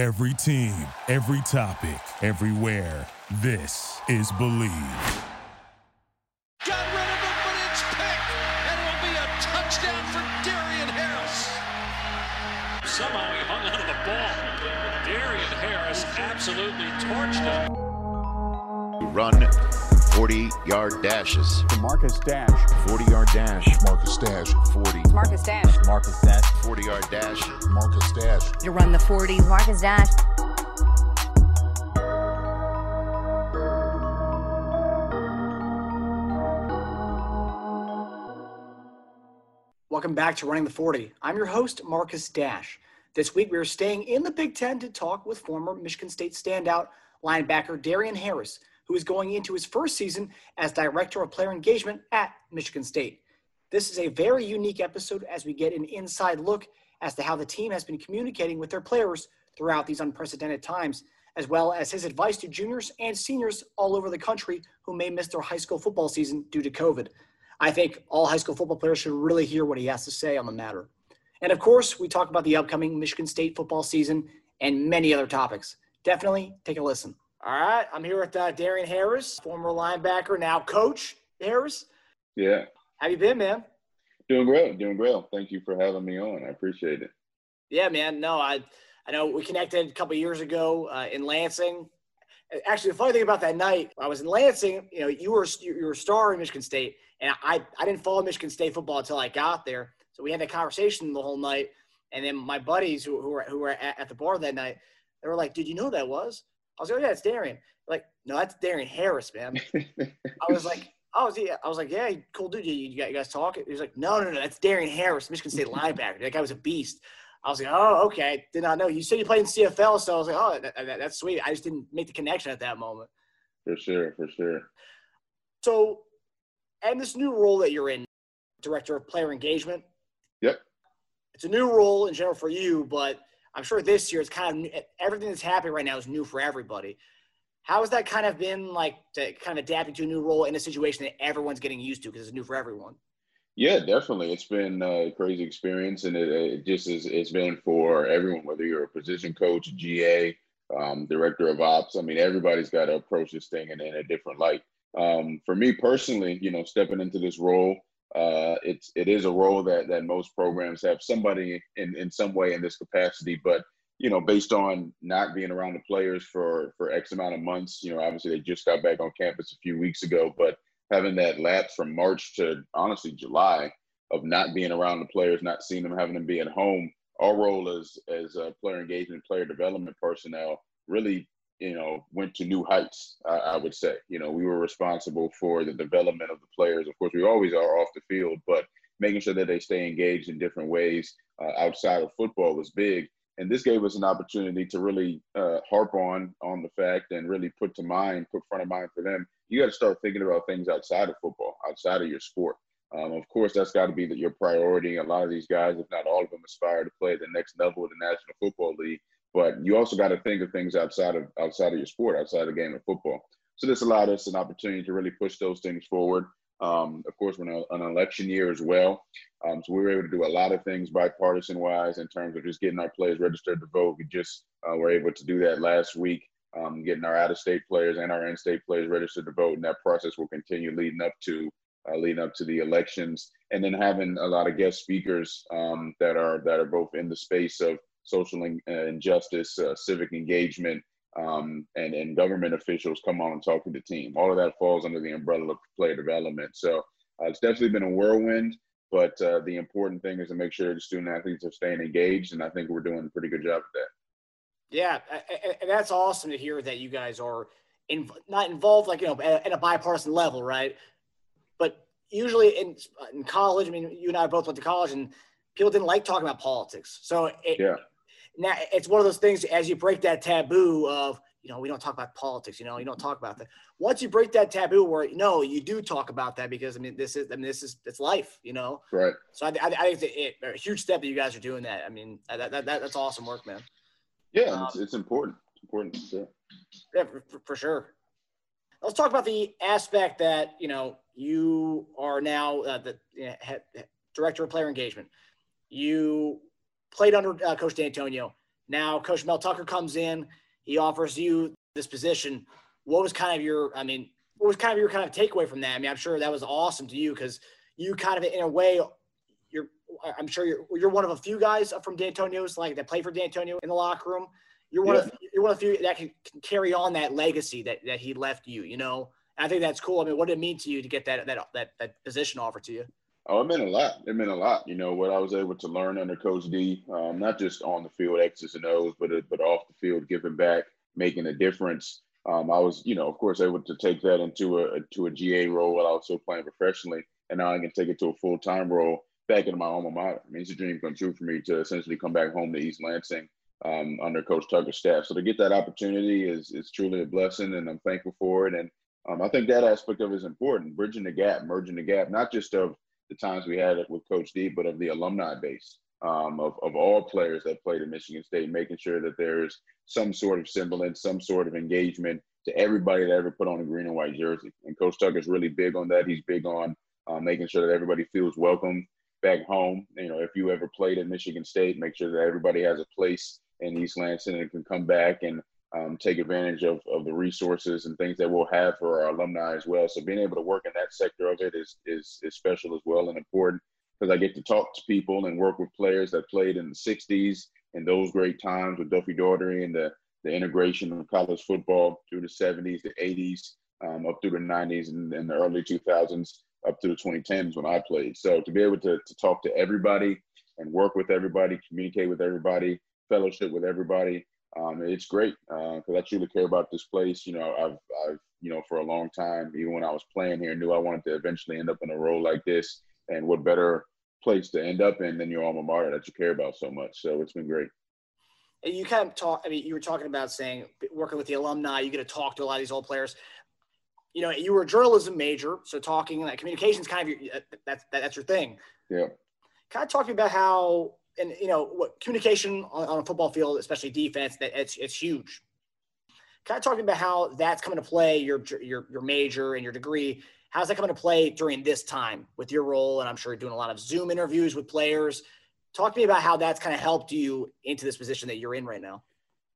Every team, every topic, everywhere. This is Believe. Got rid of it, but it's picked, and it'll be a touchdown for Darien Harris. Somehow he hung onto the ball. Darien Harris absolutely torched him. run 40 yard dashes. Marcus Dash. 40 yard dash. Marcus Dash. 40. Marcus Dash. Marcus Dash. 40 yard dash. Marcus Dash. You run the 40. Marcus Dash. Welcome back to Running the 40. I'm your host, Marcus Dash. This week we are staying in the Big Ten to talk with former Michigan State standout linebacker Darien Harris, who is going into his first season as Director of Player Engagement at Michigan State. This is a very unique episode as we get an inside look as to how the team has been communicating with their players throughout these unprecedented times, as well as his advice to juniors and seniors all over the country who may miss their high school football season due to COVID. I think all high school football players should really hear what he has to say on the matter. And of course, we talk about the upcoming Michigan State football season and many other topics. Definitely take a listen. All right, I'm here with uh, Darien Harris, former linebacker, now coach Harris. Yeah, How you been, man? doing great, doing great. Thank you for having me on. I appreciate it. Yeah, man. No, I I know we connected a couple years ago uh, in Lansing. Actually, the funny thing about that night, I was in Lansing. You know, you were you were a star in Michigan State, and I I didn't follow Michigan State football until I got there. So we had that conversation the whole night, and then my buddies who, who were who were at, at the bar that night, they were like, "Did you know who that was?" I was like, "Oh yeah, it's Darien." Like, no, that's Darien Harris, man. I was like, "Oh, is he?" I was like, "Yeah, cool dude. You, got you guys talk?" He was like, "No, no, no, that's Darien Harris, Michigan State linebacker. That guy was a beast." I was like, "Oh, okay. Did not know." You said you played in CFL, so I was like, "Oh, that, that, that's sweet." I just didn't make the connection at that moment. For sure, for sure. So, and this new role that you're in, director of player engagement, Yep. it's a new role in general for you, but I'm sure this year it's kind of everything that's happening right now is new for everybody. How has that kind of been like to kind of adapting to a new role in a situation that everyone's getting used to because it's new for everyone? Yeah, definitely. It's been a crazy experience, and it, it just is. It's been for everyone, whether you're a position coach, GA, um, director of ops. I mean, everybody's got to approach this thing in, in a different light. Um, for me personally, you know, stepping into this role, uh, it's it is a role that that most programs have somebody in in some way in this capacity, but you know, based on not being around the players for for X amount of months, you know, obviously they just got back on campus a few weeks ago, but having that lapse from March to honestly July of not being around the players, not seeing them, having them be at home, our role as as player engagement, player development personnel really, you know, went to new heights. I, I would say, you know, we were responsible for the development of the players. Of course, we always are off the field, but making sure that they stay engaged in different ways uh, outside of football was big. And this gave us an opportunity to really uh, harp on on the fact and really put to mind, put front of mind for them. You got to start thinking about things outside of football, outside of your sport. Um, of course, that's got to be the, your priority. A lot of these guys, if not all of them, aspire to play at the next level of the National Football League. But you also got to think of things outside of outside of your sport, outside of the game of football. So this allowed us an opportunity to really push those things forward. Um, of course, we're in a, an election year as well. Um, so we were able to do a lot of things bipartisan wise in terms of just getting our players registered to vote. We just uh, were able to do that last week, um, getting our out of state players and our in state players registered to vote. And that process will continue leading up to uh, leading up to the elections. And then having a lot of guest speakers um, that are that are both in the space of social in, uh, injustice, uh, civic engagement, um, and, and government officials come on and talk to the team. All of that falls under the umbrella of player development. So uh, it's definitely been a whirlwind, but uh, the important thing is to make sure the student athletes are staying engaged, and I think we're doing a pretty good job of that. Yeah, and that's awesome to hear that you guys are in, not involved like you know at a bipartisan level, right? But usually in in college, I mean, you and I both went to college, and people didn't like talking about politics. So it, Yeah. Now it's one of those things as you break that taboo of you know we don't talk about politics you know you don't talk about that once you break that taboo where no you do talk about that because i mean this is i mean this is it's life you know Right. so i, I, I think it's a, a huge step that you guys are doing that i mean that, that, that that's awesome work man Yeah, and it's, Um, it's important. It's important. Sure. yeah for, for- for sure let's talk about the aspect that you know you are now uh, the you know, head, director of player engagement you played under uh, coach Dantonio Now, Coach Mel Tucker comes in. He offers you this position. What was kind of your, I mean, what was kind of your kind of takeaway from that? I mean, I'm sure that was awesome to you because you kind of, in a way, you're, I'm sure you're, you're one of a few guys from Dantonio's like that play for Dantonio in the locker room. You're one yeah. of you're one of few that can, can, carry on that legacy that, that he left you. You know, and I think that's cool. I mean, what did it mean to you to get that that that, that position offered to you? Oh, it meant a lot. It meant a lot. You know what I was able to learn under Coach D, um, not just on the field, X's and O's, but but off the field, giving back, making a difference. Um, I was, you know, of course, able to take that into a to a GA role while I was still playing professionally, and now I can take it to a full time role back into my alma mater. I mean, it's a dream come true for me to essentially come back home to East Lansing um, under Coach Tucker's staff. So to get that opportunity is is truly a blessing, and I'm thankful for it. And um, I think that aspect of it is important, bridging the gap, merging the gap, not just of the times we had it with Coach D, but of the alumni base um, of, of all players that played at Michigan State, making sure that there's some sort of semblance, some sort of engagement to everybody that ever put on a green and white jersey. And Coach Tucker's really big on that. He's big on uh, making sure that everybody feels welcome back home. You know, if you ever played at Michigan State, make sure that everybody has a place in East Lansing and can come back and um, take advantage of, of the resources and things that we'll have for our alumni as well. So being able to work in that sector of it is is, is special as well and important because I get to talk to people and work with players that played in the 60s and those great times with Duffy Daugherty and the, the integration of college football through the 70s, the 80s, um, up through the 90s and, and the early 2000s, up to the 2010s when I played. So to be able to, to talk to everybody and work with everybody, communicate with everybody, fellowship with everybody, um, it's great because uh, I truly care about this place. You know, I've, I've, you know, for a long time, even when I was playing here, knew I wanted to eventually end up in a role like this. And what better place to end up in than your alma mater that you care about so much. So it's been great. And you kind of talk. I mean, you were talking about saying working with the alumni, you get to talk to a lot of these old players. You know, you were a journalism major, so talking like communications kind of your that's that's your thing. Yeah. Kind of talk to me about how and you know what communication on, on, a football field, especially defense, that it's it's huge. Kind of talking about how that's coming to play your your your major and your degree. How's that coming to play during this time with your role? And I'm sure you're doing a lot of Zoom interviews with players. Talk to me about how that's kind of helped you into this position that you're in right now.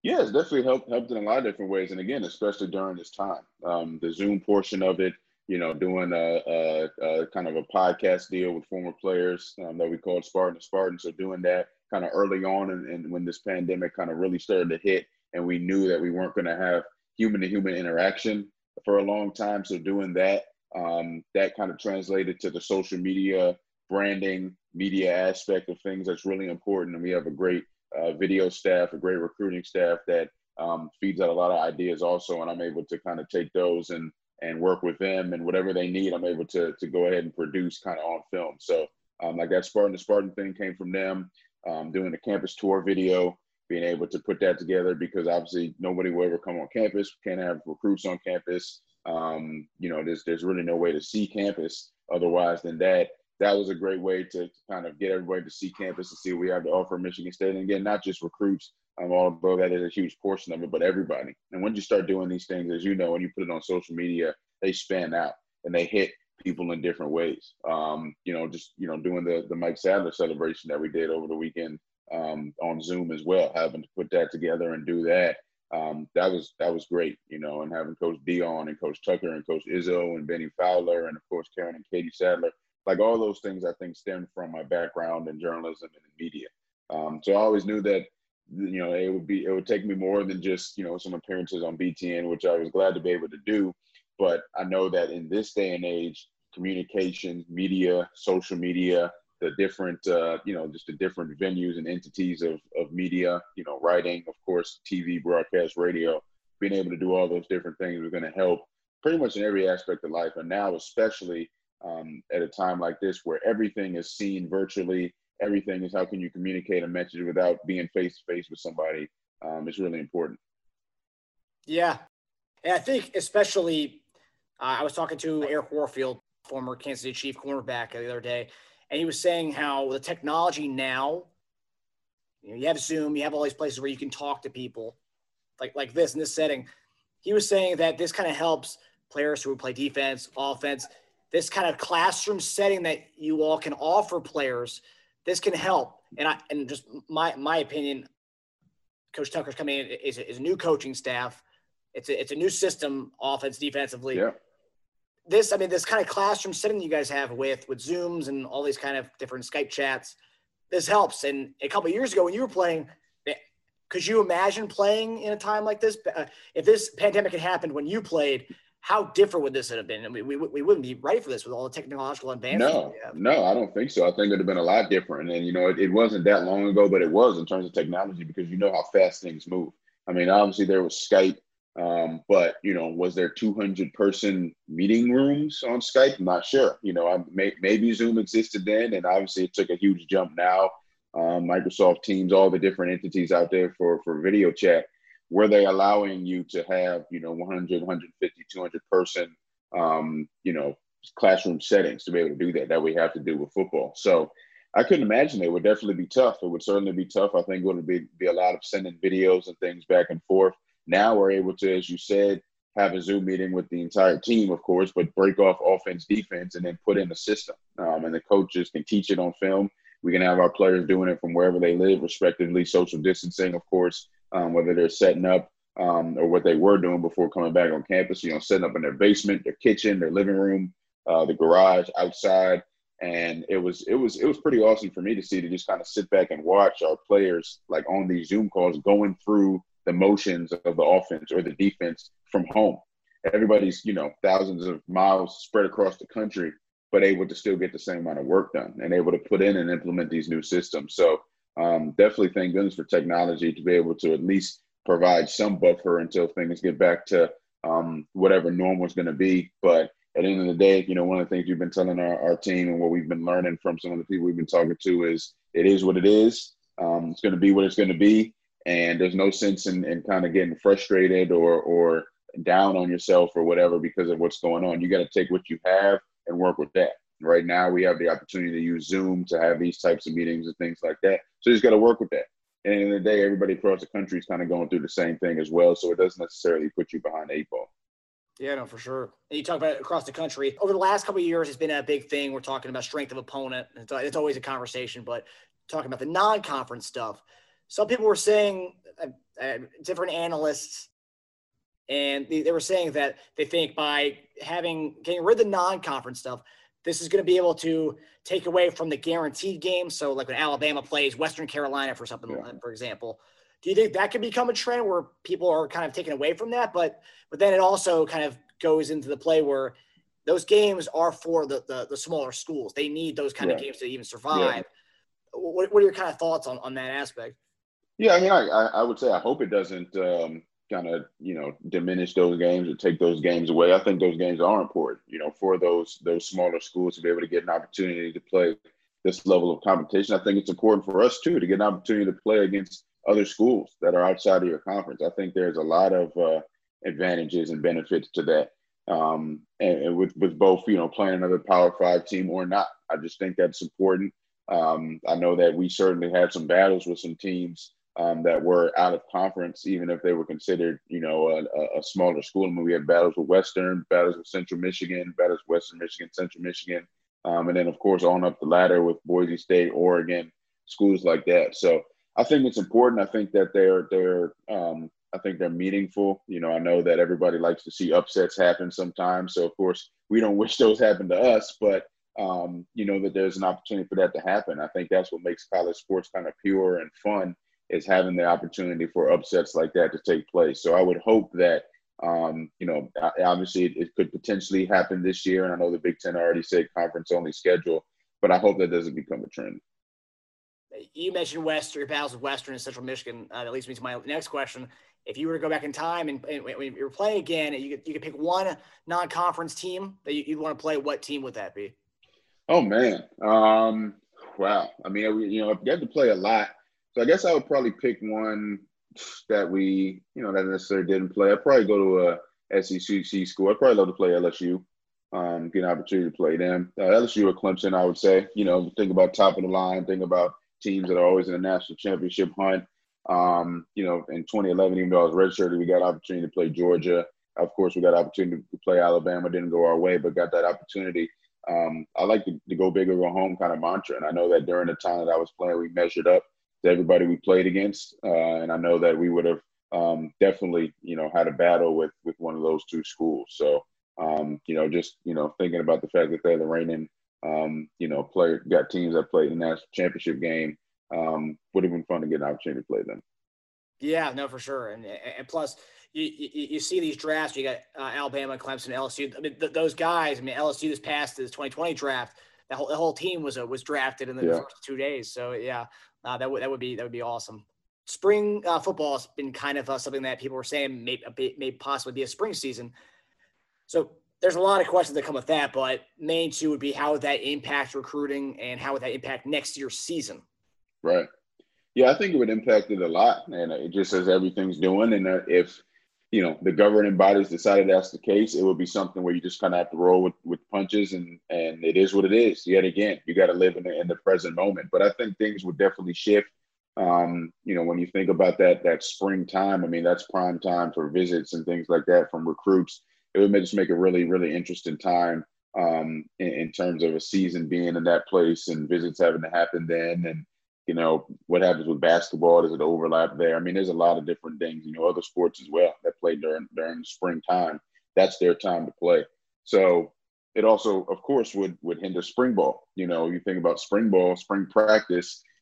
Yeah, it's definitely helped helped in a lot of different ways, and again, especially during this time, um, the Zoom portion of it, you know, doing a, a, a, kind of a podcast deal with former players um, that we called Spartan to Spartan. So doing that kind of early on and, and when this pandemic kind of really started to hit and we knew that we weren't going to have human to human interaction for a long time. So doing that, um, that kind of translated to the social media branding, media aspect of things that's really important. And we have a great uh, video staff, a great recruiting staff that um, feeds out a lot of ideas also. And I'm able to kind of take those and and work with them and whatever they need, I'm able to to go ahead and produce kind of on film. So um, like that Spartan to Spartan thing came from them. Um, doing the campus tour video, being able to put that together because obviously nobody will ever come on campus. Can't have recruits on campus. Um, you know, there's there's really no way to see campus otherwise than that. That was a great way to, to kind of get everybody to see campus and see what we have to offer Michigan State. And again, not just recruits, um, although that is a huge portion of it, but everybody. And when you start doing these things, as you know, when you put it on social media, they span out and they hit people in different ways. Um, you know, just you know, doing the the Mike Sadler celebration that we did over the weekend um, on Zoom as well, having to put that together and do that. Um, that was that was great, you know, and having Coach Dion and Coach Tucker and Coach Izzo and Bennie Fowler and of course Karen and Katie Sadler, like all those things I think stem from my background in journalism and in media. Um, so I always knew that you know it would be it would take me more than just you know some appearances on BTN, which I was glad to be able to do. But I know that in this day and age, communication, media, social media, the different, uh, you know, just the different venues and entities of, of media, you know, writing, of course, TV, broadcast, radio, being able to do all those different things is going to help pretty much in every aspect of life. And now, especially um, at a time like this where everything is seen virtually, everything is how can you communicate a message without being face to face with somebody um, is really important. Yeah. And I think especially uh, I was talking to Eric Warfield, former Kansas City Chief cornerback, the other day, and he was saying how the technology now, you know, you have Zoom, you have all these places where you can talk to people, like like this in this setting. He was saying that this kind of helps players who play defense, offense, this kind of classroom setting that you all can offer players. This can help, and I and just my my opinion. Coach Tucker's coming in is, is a new coaching staff. It's a, it's a new system, offense, defensively. Yeah. This, I mean, this kind of classroom setting you guys have with with Zooms and all these kind of different Skype chats, this helps. And a couple years ago when you were playing, eh, could you imagine playing in a time like this? Uh, if this pandemic had happened when you played, how different would this have been? I mean, we, we wouldn't be ready for this with all the technological advancements. No, no, I don't think so. I think it'd have been a lot different. And, you know, it, it wasn't that long ago, but it was in terms of technology because you know how fast things move. I mean, obviously there was Skype, um, but, you know, was there 200 person meeting rooms on Skype? I'm not sure. You know, I, may, maybe Zoom existed then, and obviously it took a huge jump now. Um, Microsoft Teams, all the different entities out there for, for video chat were they allowing you to have you know 100 150 200 person um, you know classroom settings to be able to do that that we have to do with football? So i couldn't imagine it would definitely be tough. It would certainly be tough. I think it would be, be a lot of sending videos and things back and forth. Now we're able to as you said have a zoom meeting with the entire team of course but break off offense defense and then put in the system. Um, and the coaches can teach it on film. We can have our players doing it from wherever they live respectively social distancing of course um, whether they're setting up um, or what they were doing before coming back on campus, you know, setting up in their basement, their kitchen, their living room, uh, the garage, outside. And it was it was it was pretty awesome for me to see to just kind of sit back and watch our players like on these Zoom calls going through the motions of the offense or the defense from home. Everybody's, you know, thousands of miles spread across the country, but able to still get the same amount of work done and able to put in and implement these new systems. So um, definitely thank goodness for technology to be able to at least provide some buffer until things get back to um, whatever normal is going to be. But at the end of the day, you know, one of the things we've been telling our, our team and what we've been learning from some of the people we've been talking to is it is what it is. Um, it's going to be what it's going to be. And there's no sense in, in kind of getting frustrated or, or down on yourself or whatever because of what's going on. You got to take what you have and work with that. Right now, we have the opportunity to use Zoom to have these types of meetings and things like that. So you just got to work with that. And in the, day, everybody across the country is kind of going through the same thing as well. So it doesn't necessarily put you behind eight ball. Yeah, no, for sure. And you talk about across the country. Over the last couple of years, it's been a big thing. We're talking about strength of opponent. It's, it's always a conversation, but talking about the non-conference stuff. Some people were saying, uh, uh, different analysts, and they, they were saying that they think by having getting rid of the non-conference stuff, this is going to be able to take away from the guaranteed games. So, like when Alabama plays Western Carolina for something, yeah. for example, do you think that could become a trend where people are kind of taken away from that? But but then it also kind of goes into the play where those games are for the the, the smaller schools. They need those kind yeah. of games to even survive. Yeah. What, what are your kind of thoughts on, on that aspect? Yeah, I mean, I, I would say I hope it doesn't um, kind of you know diminish those games or take those games away. I think those games are important, you know, for those those smaller schools to be able to get an opportunity to play this level of competition. I think it's important for us too to get an opportunity to play against other schools that are outside of your conference. I think there's a lot of uh, advantages and benefits to that. Um, and, and, with with both, you know, playing another Power Five team or not, I just think that's important. Um, I know that we certainly had some battles with some teams um, that were out of conference, even if they were considered, you know, a, a, smaller school. I mean, we had battles with Western, battles with Central Michigan, battles with Western Michigan, Central Michigan, um, and then of course on up the ladder with Boise State, Oregon, schools like that. So I think it's important. I think that they're they're um, I think they're meaningful. You know, I know that everybody likes to see upsets happen sometimes. So of course we don't wish those happen to us, but um, you know that there's an opportunity for that to happen. I think that's what makes college sports kind of pure and fun is having the opportunity for upsets like that to take place. So I would hope that, um, you know, obviously it, it, could potentially happen this year. And I know the Big Ten already said conference only schedule, but I hope that doesn't become a trend. You mentioned West, your battles with Western and Central Michigan. Uh, that leads me to my next question. If you were to go back in time and, and when you're playing again, you could, you could pick one non-conference team that you, would want to play, what team would that be? Oh man, um, wow. I mean, you know, you have to play a lot so I guess I would probably pick one that we, you know, that necessarily didn't play. I'd probably go to a SEC school. I'd probably love to play LSU. Um, get an opportunity to play them. Uh, LSU or Clemson, I would say. You know, think about top of the line. Think about teams that are always in the national championship hunt. Um, you know, in 2011, even though I was redshirted, we got opportunity to play Georgia. Of course, we got opportunity to play Alabama. Didn't go our way, but got that opportunity. Um, I like to, to, go big or go home kind of mantra. And I know that during the time that I was playing, we measured up to everybody we played against, uh, and I know that we would have um, definitely, you know, had a battle with with one of those two schools. So, um, you know, just you know, thinking about the fact that they're the reigning, um, you know, player got teams that played in the national championship game. Um, would have been fun to get an opportunity to play them. Yeah, no, for sure, and and plus. You, you, you see these drafts. You got uh, Alabama, Clemson, LSU. I mean, th- those guys. I mean, LSU this past this 2020 draft. The whole, the whole team was uh, was drafted in the yeah. first two days. So yeah, uh, that would that would be that would be awesome spring uh, football has been kind of uh, something that people were saying may, may possibly be a spring season. So there's a lot of questions that come with that, but main two would be how would that impact recruiting and how would that impact next year's season? Right. Yeah, I think it would impact it a lot, and it just as everything's doing. And uh, if you know the governing bodies decided that's the case, it would be something where you just kind of have to roll with, with punches, and and it is what it is. Yet again, you got to live in the, in the present moment. But I think things would definitely shift um, you know, when you think about that that springtime, I mean, that's prime time for visits and things like that from recruits. It would just make a really, really interesting time um, in, in, terms of a season being in that place and visits having to happen then. And, you know, what happens with basketball? Does it overlap there? I mean, there's a lot of different things, you know, other sports as well that play during, during springtime. That's their time to play. So it also, of course, would, would hinder spring ball. You know, you think about spring ball, spring practice –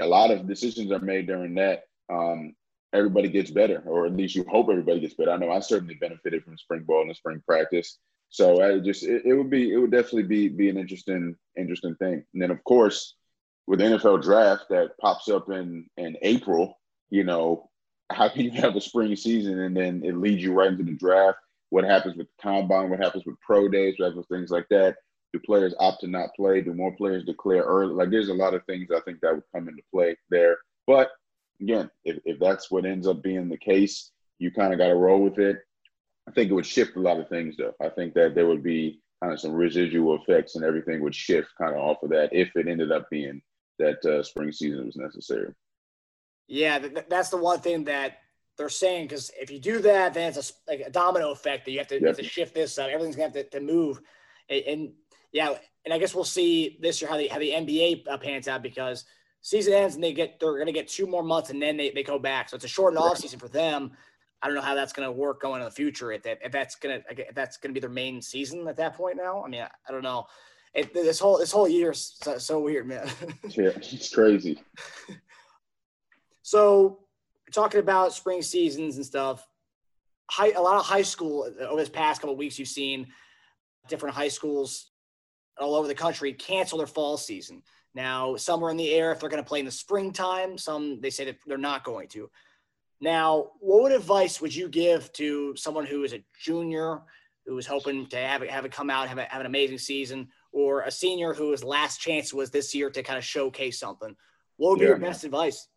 a lot of decisions are made during that. Um, everybody gets better, or at least you hope everybody gets better. I know I certainly benefited from spring ball and spring practice. So I just it, it, would be it would definitely be be an interesting interesting thing. And then of course with the NFL draft that pops up in in April, you know, how can you have a spring season and then it leads you right into the draft? What happens with the combine? What happens with pro days? What happens with things like that? do players opt to not play? Do more players declare early? Like there's a lot of things I think that would come into play there. But again, if, if that's what ends up being the case, you kind of got to roll with it. I think it would shift a lot of things though. I think that there would be kind of some residual effects and everything would shift kind of off of that if it ended up being that uh, spring season was necessary. Yeah, th- that's the one thing that they're saying because if you do that, then it's a, like a domino effect that you have to, yep. you have to shift this up. Everything's gonna have to, to move. And, and yeah, and I guess we'll see this year how the how the NBA uh, pans out because season ends and they get they're going to get two more months and then they, they go back. So it's a shortened off season for them. I don't know how that's going to work going in the future. If that if that's going to if that's to be their main season at that point now. I mean, I, I don't know. It, this whole this whole year is so, so weird, man. yeah, it's crazy. so talking about spring seasons and stuff. High, a lot of high school over this past couple weeks, you've seen different high schools all over the country cancel their fall season. Now, some are in the air if they're going to play in the springtime. Some they say that they're not going to. Now, what advice would you give to someone who is a junior who is hoping to have it, have it come out, have, a, have an amazing season, or a senior whose last chance was this year to kind of showcase something? What would be yeah. your best advice?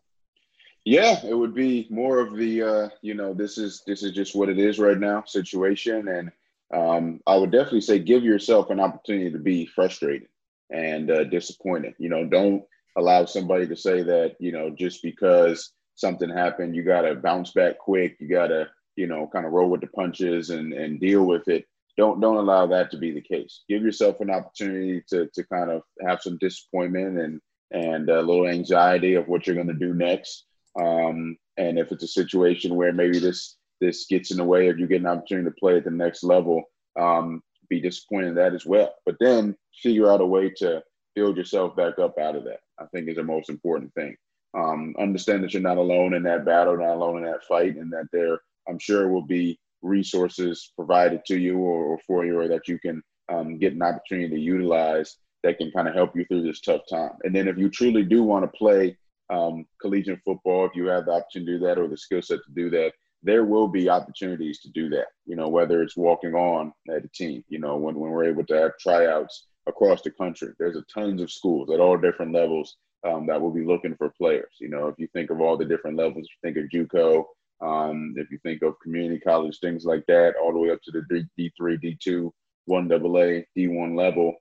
Yeah, it would be more of the uh, you know this is this is just what it is right now situation, and um, I would definitely say give yourself an opportunity to be frustrated and uh, disappointed. You know, don't allow somebody to say that, you know, just because something happened, you got to bounce back quick. You got to, you know, kind of roll with the punches and, and deal with it. Don't don't allow that to be the case. Give yourself an opportunity to to kind of have some disappointment and and a little anxiety of what you're going to do next. Um, and if it's a situation where maybe this this gets in the way of you getting an opportunity to play at the next level, um, be disappointed in that as well. But then figure out a way to build yourself back up out of that. I think is the most important thing. Um, understand that you're not alone in that battle, not alone in that fight, and that there, I'm sure, will be resources provided to you or, or for you, or that you can um, get an opportunity to utilize that can kind of help you through this tough time. And then if you truly do want to play um, collegiate football, if you have the opportunity to do that or the skill set to do that, there will be opportunities to do that, you know, whether it's walking on at a team, you know, when, when we're able to have tryouts across the country. There's a tons of schools at all different levels um, that will be looking for players. You know, if you think of all the different levels, think of JUCO, um, if you think of community college, things like that, all the way up to the D3, D2, 1AA, D1 level,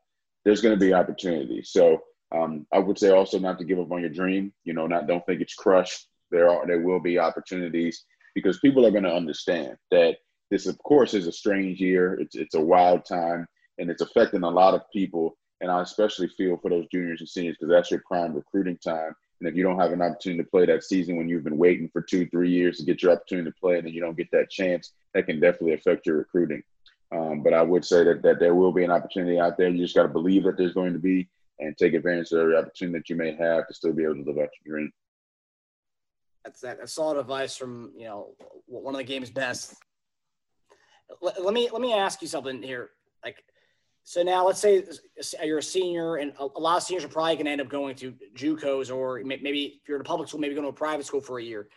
there's going to be opportunities. So um, I would say also not to give up on your dream. You know, not don't think it's crushed. There are there will be opportunities because people are going to understand that this, of course, is a strange year. It's it's a wild time, and it's affecting a lot of people. And I especially feel for those juniors and seniors because that's your prime recruiting time. And if you don't have an opportunity to play that season when you've been waiting for two, three years to get your opportunity to play, and then you don't get that chance, that can definitely affect your recruiting. Um, but I would say that, that there will be an opportunity out there. You just got to believe that there's going to be and take advantage of every opportunity that you may have to still be able to live out your dream. That's that. That's solid advice from you know one of the game's best. Let, let me let me ask you something here. Like, so now let's say uh, you're a senior, and a, lot of seniors are probably going to end up going to JUCOs, or maybe if you're in a public school, maybe going to a private school for a year.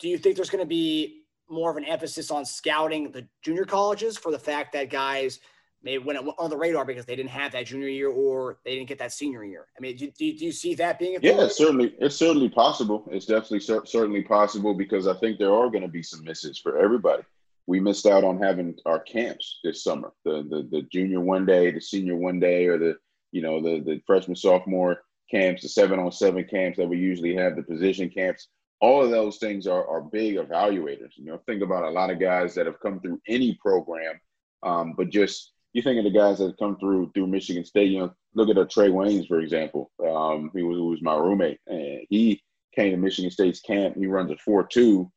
Do you think there's going to be more of an emphasis on scouting the junior colleges for the fact that guys may went on the radar because they didn't have that junior year or they didn't get that senior year. I mean, do, do, do you see that being? A Yeah, it's certainly, it's certainly possible. It's definitely cer- certainly possible because I think there are going to be some misses for everybody. We missed out on having our camps this summer, the the, the junior one day, the senior one day, or the you know the the freshman sophomore camps, the seven on seven camps that we usually have, the position camps. All of those things are, are big evaluators. You know, think about a lot of guys that have come through any program, um, but just you think of the guys that come through through Michigan State. You know, look at a Trae Waynes, for example. Um, he was, was my roommate, and he came to Michigan State's camp. He runs a four two.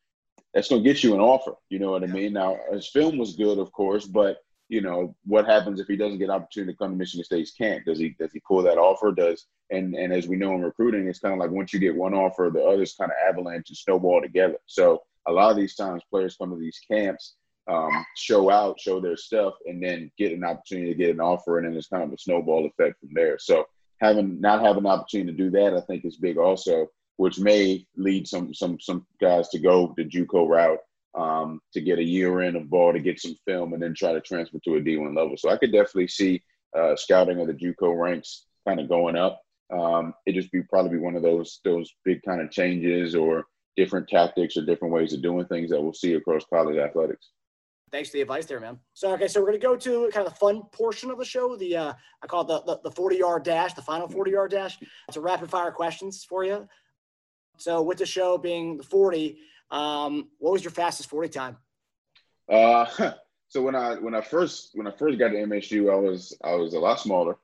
That's going to get you an offer. You know what I mean? Now his film was good, of course, but you know what happens if he doesn't get an opportunity to come to Michigan State's camp? Does he does he pull that offer? Does and and as we know in recruiting, it's kind of like once you get one offer, the others kind of avalanche and snowball together. So a lot of these times, players come to these camps um, show out, show their stuff, and then get an opportunity to get an offer, and then it's kind of a snowball effect from there. So having not having an opportunity to do that, I think is big also, which may lead some some some guys to go the JUCO route um, to get a year in of ball to get some film, and then try to transfer to a D1 level. So I could definitely see uh, scouting of the JUCO ranks kind of going up. Um, it just be probably be one of those those big kind of changes or different tactics or different ways of doing things that we'll see across college athletics. Thanks for the advice there, man. So, okay, so we're going to go to kind of the fun portion of the show. The uh, I call it the, the, the 40 yard dash, the final 40 yard dash. It's a rapid fire questions for you. So, with the show being the 40, um, what was your fastest 40 time? Uh, so when I when I first when I first got to MSU, I was I was a lot smaller.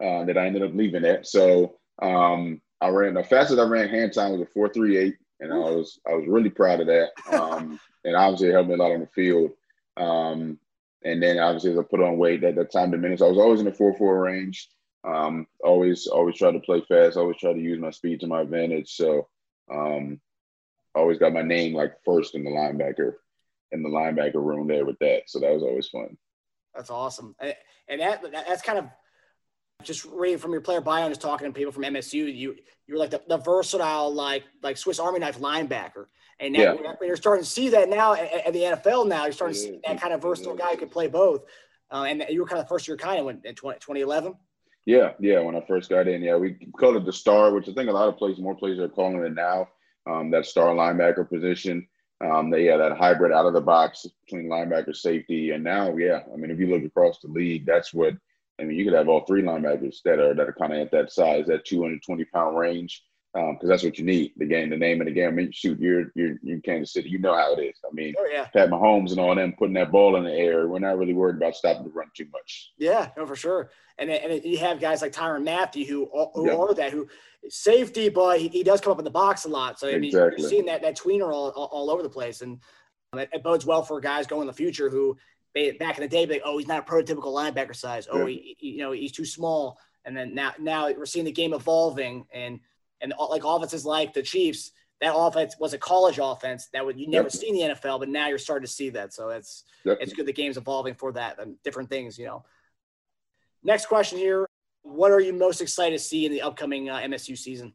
Uh, that I ended up leaving it. So um, I ran the fastest I ran hand time was a 4.38, and I was I was really proud of that. Um, and obviously it helped me a lot on the field. Um, and then obviously as I put on weight, that, that time diminished. I was always in the four four range. Um, always always try to play fast. Always try to use my speed to my advantage. So um, always got my name like first in the linebacker in the linebacker room there with that. So that was always fun. That's awesome. And that that's kind of just reading from your player bio and just talking to people from MSU. You you were like the, the versatile like like Swiss Army knife linebacker. And now yeah. you're starting to see that now at, at, the NFL. Now you're starting to see that kind of versatile guy who can play both. Uh, and you were kind of first year kind of when in 20, 2011. Yeah, yeah. When I first got in, yeah, we called it the star, which I think a lot of places, more places are calling it now. Um, that star linebacker position. Um, they, yeah, that hybrid out of the box between linebacker, safety, and now, yeah. I mean, if you look across the league, that's what. I mean, you could have all three linebackers that are that are kind of at that size, that 220 pound range because um, that's what you need. The game, the name of the game. I mean, shoot, you're you're in Kansas City. You know how it is. I mean, oh, yeah. Pat Mahomes and all them putting that ball in the air. We're not really worried about stopping the run too much. Yeah, no, for sure. And and you have guys like Tyrann Mathieu who who yeah. are that who safety, but he, he does come up in the box a lot. So I mean, exactly. you're seeing that that tweener all, all, all over the place, and it, it, bodes well for guys going in the future who back in the day, like, oh, he's not a prototypical linebacker size. Oh, yeah. he, you know, he's too small. And then now now we're seeing the game evolving and and like offenses like the Chiefs, that offense was a college offense that would you never yep. see in the NFL, but now you're starting to see that. So it's yep. it's good the game's evolving for that and different things, you know. Next question here: What are you most excited to see in the upcoming uh, MSU season?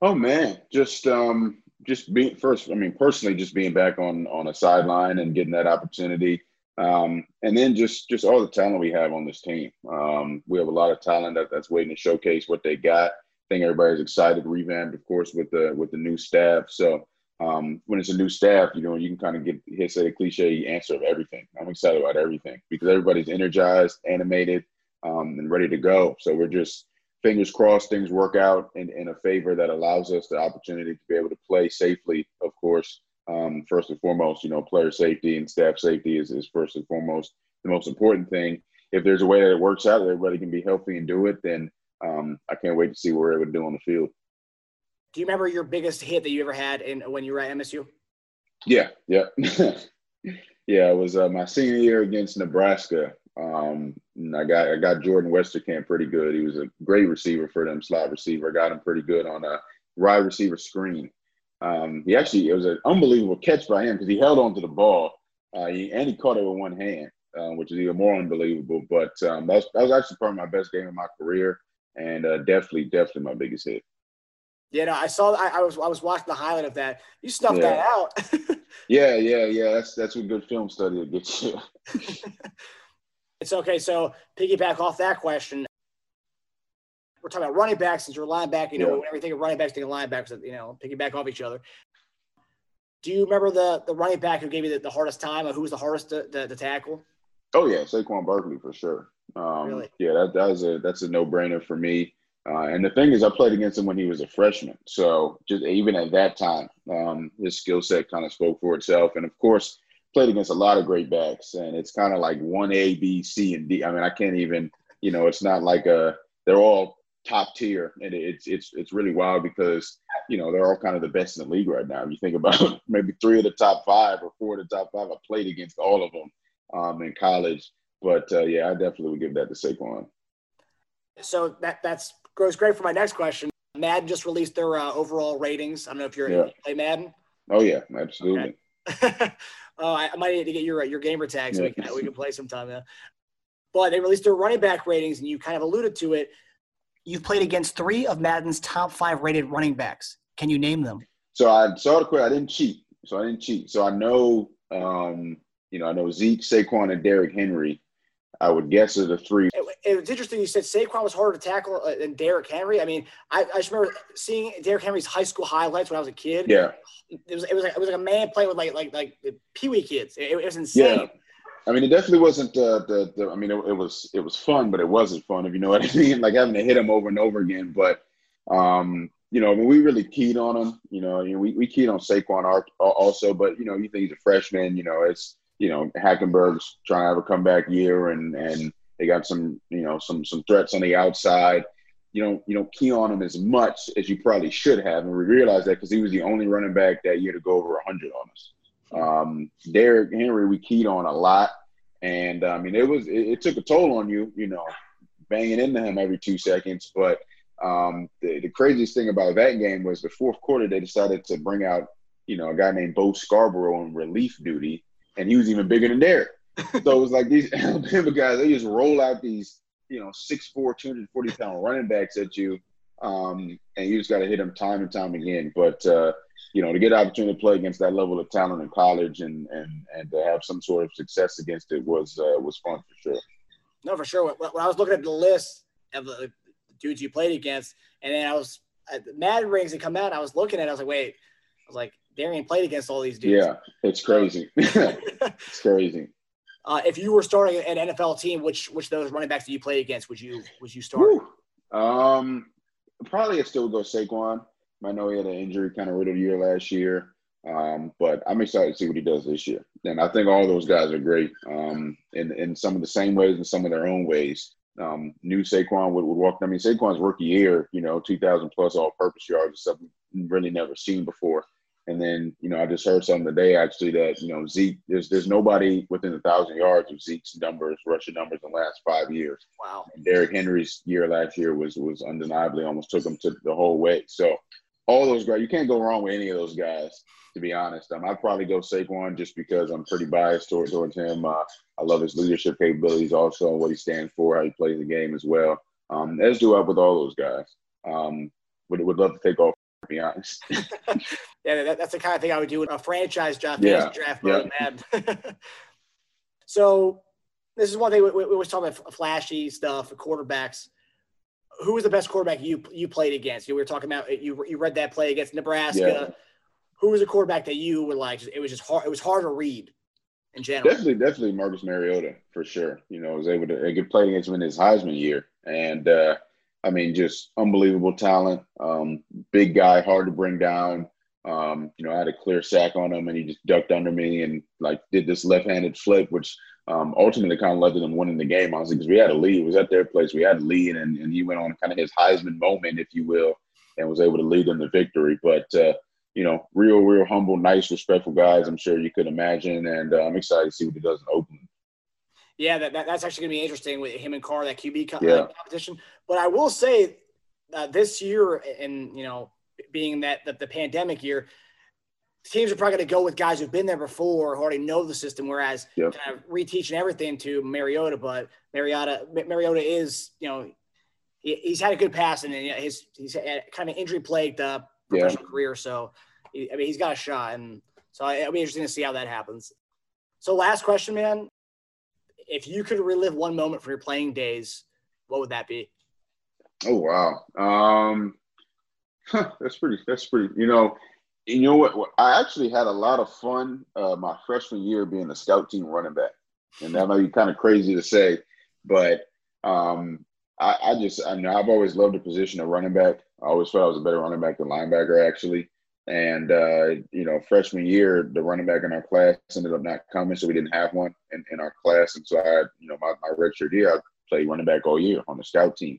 Oh man, just um, just being first. I mean, personally, just being back on on a sideline and getting that opportunity. Um, and then just just all the talent we have on this team. Um, we have a lot of talent that, that's waiting to showcase what they got think everybody's excited, revamped, of course, with the with the new staff. So um, when it's a new staff, you know, you can kind of get hit say a cliche answer of everything. I'm excited about everything because everybody's energized, animated, um, and ready to go. So we're just fingers crossed things work out in, in a favor that allows us the opportunity to be able to play safely, of course. Um, first and foremost, you know, player safety and staff safety is, is first and foremost the most important thing. If there's a way that it works out, that everybody can be healthy and do it, then um, I can't wait to see what we're able to do on the field. Do you remember your biggest hit that you ever had in when you were at MSU? Yeah, yeah, yeah. It was uh, my senior year against Nebraska. Um, and I got I got Jordan Westerkamp pretty good. He was a great receiver for them, slot receiver. I got him pretty good on a wide receiver screen. Um, he actually it was an unbelievable catch by him because he held on to the ball uh, he, and he caught it with one hand, uh, which is even more unbelievable. But um, that, was, that was actually probably my best game of my career, and uh, definitely definitely my biggest hit. Yeah, no, I saw. I, I, was I was watching the highlight of that. You snuffed Yeah. that out. Yeah, yeah, yeah. That's that's what good film study will get you. it's okay. So piggyback off that question. We're talking about running backs since you're a linebacker. You know, Yeah. whenever you think of running backs, think of linebackers. You know, piggyback off each other. Do you remember the the running back who gave you the, the hardest time, or who was the hardest to, to, to tackle? Oh yeah, Saquon Barkley for sure. Um, Really? Yeah, that that was a that's a no brainer for me. Uh, and the thing is, I played against him when he was a freshman, so just even at that time, um, his skill set kind of spoke for itself. And of course, played against a lot of great backs, and it's kind of like one A, B, C, and D. I mean, I can't even, you know, it's not like a they're all top tier, and it's it's it's really wild because you know they're all kind of the best in the league right now. If you think about maybe three of the top five or four of the top five, I played against all of them um, in college. But uh, yeah, I definitely would give that to Saquon. So that that's goes great for my next question. Madden just released their uh, overall ratings. I don't know if you're Yeah. you play Madden. Oh yeah, absolutely. oh, I, I might need to get your your gamer tag so we can we can play sometime. Yeah. But they released their running back ratings, and you kind of alluded to it. You've played against three of Madden's top five rated running backs. Can you name them? So I saw the question. I didn't cheat. So I didn't cheat. So I know, um, you know, I know Zeke, Saquon, and Derrick Henry. I would guess are the three. It, it was interesting. You said Saquon was harder to tackle uh, than Derrick Henry. I mean, I, I just remember seeing Derrick Henry's high school highlights when I was a kid. Yeah, It was it was like, it was like a man playing with like like like the pee wee kids. It, it was insane. yeah. I mean, it definitely wasn't uh, the the. I mean, it, it was it was fun, but it wasn't fun. If you know what I mean, like having to hit him over and over again. But um, you know, I mean, we really keyed on him. You know, you know, we we keyed on Saquon also, but you know, you think he's a freshman. You know, it's you know Hackenberg's trying to have a comeback year, and and they got some you know some some threats on the outside. You don't you don't key on him as much as you probably should have, and we realized that because he was the only running back that year to go over 100 on us. Um, Derrick Henry, we keyed on a lot, and I mean, it was it, it took a toll on you, you know, banging into him every two seconds. But um, the, the craziest thing about that game was the fourth quarter they decided to bring out, you know, a guy named Bo Scarborough on relief duty, and he was even bigger than Derrick. so it was like these Alabama guys, they just roll out these, you know, 6'4", 240 pound running backs at you, um, and you just got to hit them time and time again. But uh, you know, to get an opportunity to play against that level of talent in college and and and to have some sort of success against it was uh, was fun for sure. No, for sure. When, when I was looking at the list of the dudes you played against, and then I was the Madden rings had come out, I was looking at it, I was like, wait, I was like, Darien played against all these dudes. Yeah, it's crazy. it's crazy. Uh, if you were starting an NFL team, which which those running backs that you played against would you would you start? Um, probably I'd still go Saquon. I know he had an injury kind of riddled year last year, um, but I'm excited to see what he does this year. And I think all those guys are great um, in in some of the same ways and some of their own ways. Um, new Saquon would, would walk. I mean, Saquon's rookie year, you know, 2,000 plus all-purpose yards is something really never seen before. And then, you know, I just heard something today actually that you know Zeke, there's there's nobody within a thousand yards of Zeke's numbers, rushing numbers in the last five years. Wow. And Derrick Henry's year last year was was undeniably almost took him to the whole way. So all those guys, you can't go wrong with any of those guys. To be honest, um, I'd probably go Saquon just because I'm pretty biased towards towards him. Uh, I love his leadership capabilities, also and what he stands for, how he plays the game as well. Um, as do I with all those guys. Um, would would love to take off. To be honest. Yeah, that, that's the kind of thing I would do in a franchise draft, Yeah, draft mode, so this is one thing we, we, we always talk about flashy stuff, quarterbacks. Who was the best quarterback you you played against? You were talking about you you read that play against Nebraska. Yeah. Who was a quarterback that you were like? It was just hard. It was hard to read in general. Definitely, definitely Marcus Mariota for sure. You know, was able to get played against him in his Heisman year, and uh, I mean, just unbelievable talent. Um, big guy, hard to bring down. Um, you know, I had a clear sack on him, and he just ducked under me and like did this left-handed flip, which um, ultimately kind of led to them winning the game. Honestly, because we had a lead. It was at their place. We had a lead, and, and he went on kind of his Heisman moment, if you will. and was able to lead them to victory. But uh, you know, real, real humble, nice, respectful guys. I'm sure you could imagine, and uh, I'm excited to see what he does in Oakland. Yeah, that, that that's actually going to be interesting with him and Carr that QB co- Yeah. uh, competition. But I will say uh, this year, and you know, being that the, the pandemic year, teams are probably going to go with guys who've been there before, who already know the system. Whereas Yep. kind of reteaching everything to Mariota, but Mariota Mariota is you know he, he's had a good pass and his he's had kind of injury plagued uh, Yeah. professional career, so he- I mean he's got a shot, and so it'll be interesting to see how that happens. So last question, man if you could relive one moment from your playing days, what would that be? Oh wow, um, that's pretty. That's pretty. You know, you know what? what- I actually had a lot of fun uh, my freshman year being a scout team running back, and that might be kind of crazy to say, but um, I, I just I know I've always loved the position of running back. I always felt I was a better running back than linebacker actually. And uh, you know, freshman year, the running back in our class ended up not coming, so we didn't have one in, in our class. And so I, you know, my, my redshirt year, I played running back all year on the scout team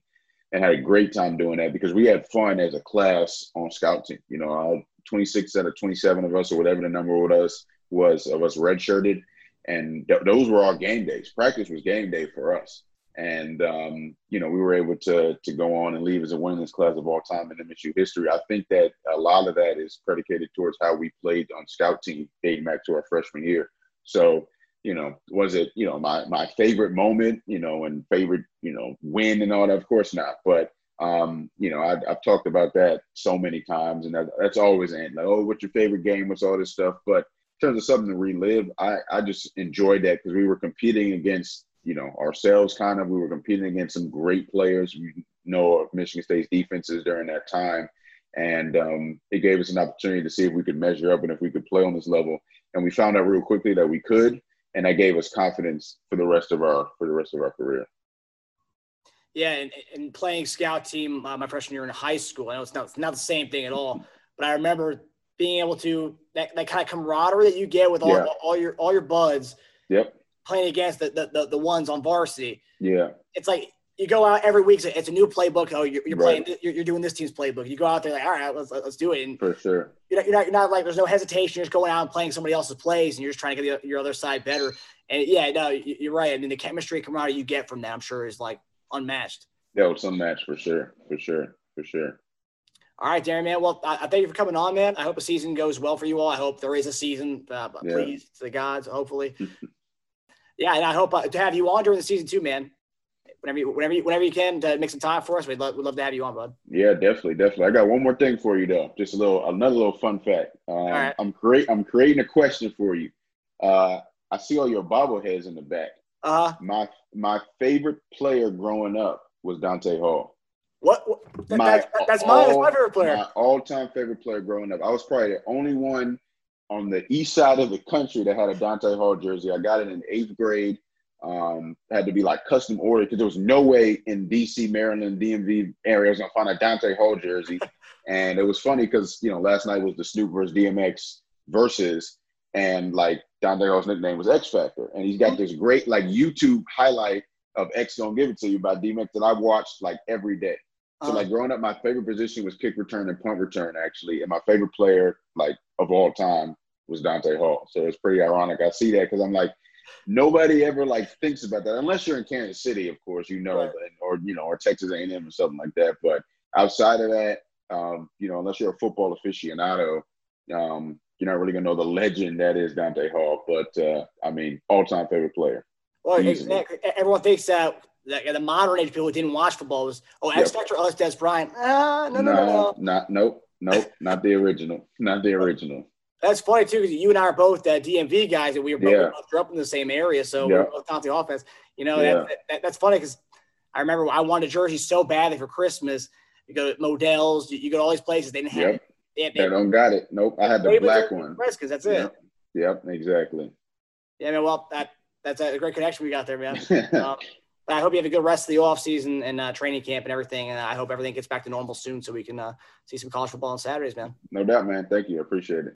and had a great time doing that because we had fun as a class on scout team. You know, all 26 out of 27 of us, or whatever the number with us was of us redshirted, and th- those were our game days. Practice was game day for us, and um, you know we were able to to go on and leave as a winningest class of all time in MSU history. I think that a lot of that is predicated towards how we played on scout team dating back to our freshman year. So you know, was it, you know, my my favorite moment, you know, and favorite, you know, win and all that? Of course not. But um, you know, I, I've talked about that so many times, and that, that's always end like, oh, what's your favorite game? What's all this stuff? But in terms of something to relive, I I just enjoyed that because we were competing against, you know, ourselves kind of. We were competing against some great players. We know of Michigan State's defenses during that time. And um, it gave us an opportunity to see if we could measure up and if we could play on this level. And we found out real quickly that we could and that gave us confidence for the rest of our for the rest of our career. Yeah, and, and playing scout team uh, my freshman year in high school. I know it's not it's not the same thing at all, but I remember being able to that, that kind of camaraderie that you get with all, Yeah. all your all your buds Yep. playing against the, the, the, the ones on varsity. Yeah. It's like you go out every week. It's a new playbook. Oh, you're, you're Right. playing. You're, you're doing this team's playbook. You go out there like, all right, let's let's do it. And For sure. you're not, you're not, you're not like there's no hesitation. You're just going out and playing somebody else's plays, and you're just trying to get the, your other side better. And yeah, no, you- you're right. I mean, the chemistry camaraderie you get from that, I'm sure, is like unmatched. Was some match for sure. For sure. For sure. All right, Darien, man. Well, I, I thank you for coming on, man. I hope the season goes well for you all. I hope there is a season. Uh, Yeah. Please, to the gods, hopefully. yeah, and I hope uh, to have you on during the season too, man. Whenever you, whenever you, whenever you can to make some time for us, we'd love, we'd love to have you on, bud. Yeah, definitely, definitely. I got one more thing for you though. Just a little another little fun fact. Um, right. I'm create I'm creating a question for you. Uh, I see all your bobbleheads in the back. Uh, My my favorite player growing up was Dante Hall. what? what that, My- that's that's my, that's my favorite player. My all-time favorite player growing up. I was probably the only one on the east side of the country that had a Dante Hall jersey. I got it in eighth grade. Um, had to be like custom ordered because there was no way in DC, Maryland, DMV area I was gonna find a Dante Hall jersey. and it was funny because you know last night was the Snoop versus DMX versus, and like Dante Hall's nickname was X Factor, and he's got this great like YouTube highlight of X Don't Give It To You by DMX that I've watched like every day. So Uh-huh. like growing up, my favorite position was kick return and punt return actually, and my favorite player like of all time was Dante Hall. So it's pretty ironic. I see that because I'm like, nobody ever like thinks about that unless you're in Kansas City, of course, you know, Right. or you know, or Texas A&M or something like that. But outside of that, um, you know, unless you're a football aficionado, um, you're not really gonna know the legend that is Dante Hall. But uh, I mean, all time favorite player. Well, exactly. everyone thinks that that the modern age people who didn't watch football was oh X Yep. Factor, it's Dez Bryant. Ah, no, no, no, no. not nope, nope, not the original, not the original. That's funny too because you and I are both uh, DMV guys, and we were both, Yeah. we both grew up in the same area, so Yeah. we're both on the offense. You know, Yeah. that, that, that's funny because I remember I wanted a jersey so badly for Christmas. You go to Modell's, you, you go to all these places. They didn't have Yep. it. They, had- They they, don't got it. Nope. I had the black one. Because That's it. Yep. Yep. Exactly. Yeah, man. Well, that that's a great connection we got there, man. um, I hope you have a good rest of the off season and uh, training camp and everything. And I hope everything gets back to normal soon so we can uh, see some college football on Saturdays, man. no doubt, man. Thank you. I appreciate it.